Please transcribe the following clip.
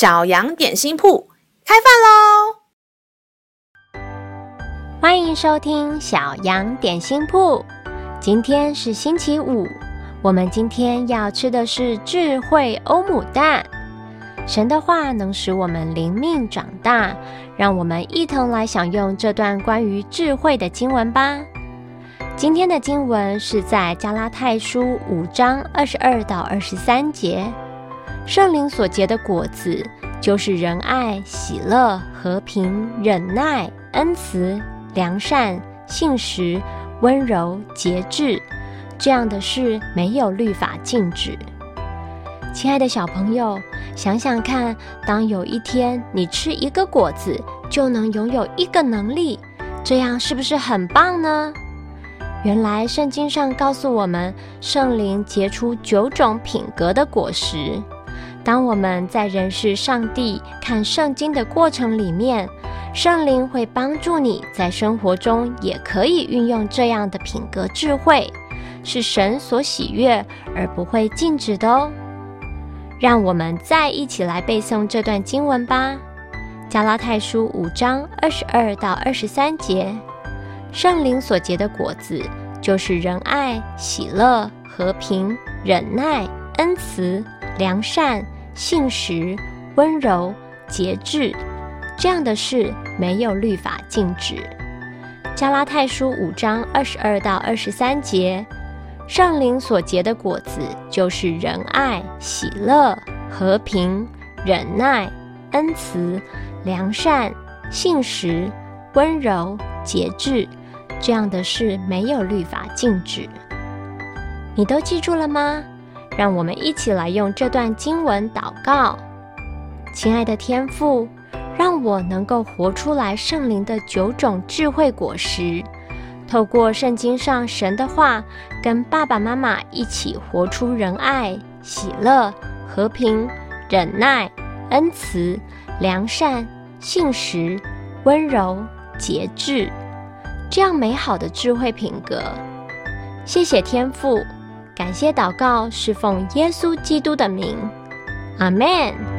小羊点心铺开饭喽！欢迎收听小羊点心铺。今天是星期五，我们今天要吃的是智慧欧姆蛋。神的话能使我们灵命长大，让我们一同来享用这段关于智慧的经文吧。今天的经文是在加拉太书五章二十二到二十三节。圣灵所结的果子，就是仁爱、喜乐、和平、忍耐、恩慈、良善、信实、温柔、节制。这样的事没有律法禁止。亲爱的小朋友，想想看，当有一天你吃一个果子就能拥有一个能力，这样是不是很棒呢？原来圣经上告诉我们，圣灵结出九种品格的果实。当我们在认识上帝、看圣经的过程里面，圣灵会帮助你在生活中也可以运用这样的品格智慧，是神所喜悦而不会禁止的哦。让我们再一起来背诵这段经文吧，《加拉太书》五章二十二到二十三节。圣灵所结的果子，就是仁爱、喜乐、和平、忍耐、恩慈、良善、信实、温柔、节制。这样的事没有律法禁止。加拉太书五章二十二到二十三节，圣灵所结的果子，就是仁爱、喜乐、和平、忍耐、恩慈、良善、信实、温柔、节制。这样的事没有律法禁止，你都记住了吗？让我们一起来用这段经文祷告。亲爱的天父，让我能够活出来圣灵的九种智慧果实，透过圣经上神的话，跟爸爸妈妈一起活出仁爱、喜乐、和平、忍耐、恩慈、良善、信实、温柔、节制。这样美好的智慧品格，谢谢天父，感谢祷告，是奉耶稣基督的名，阿门。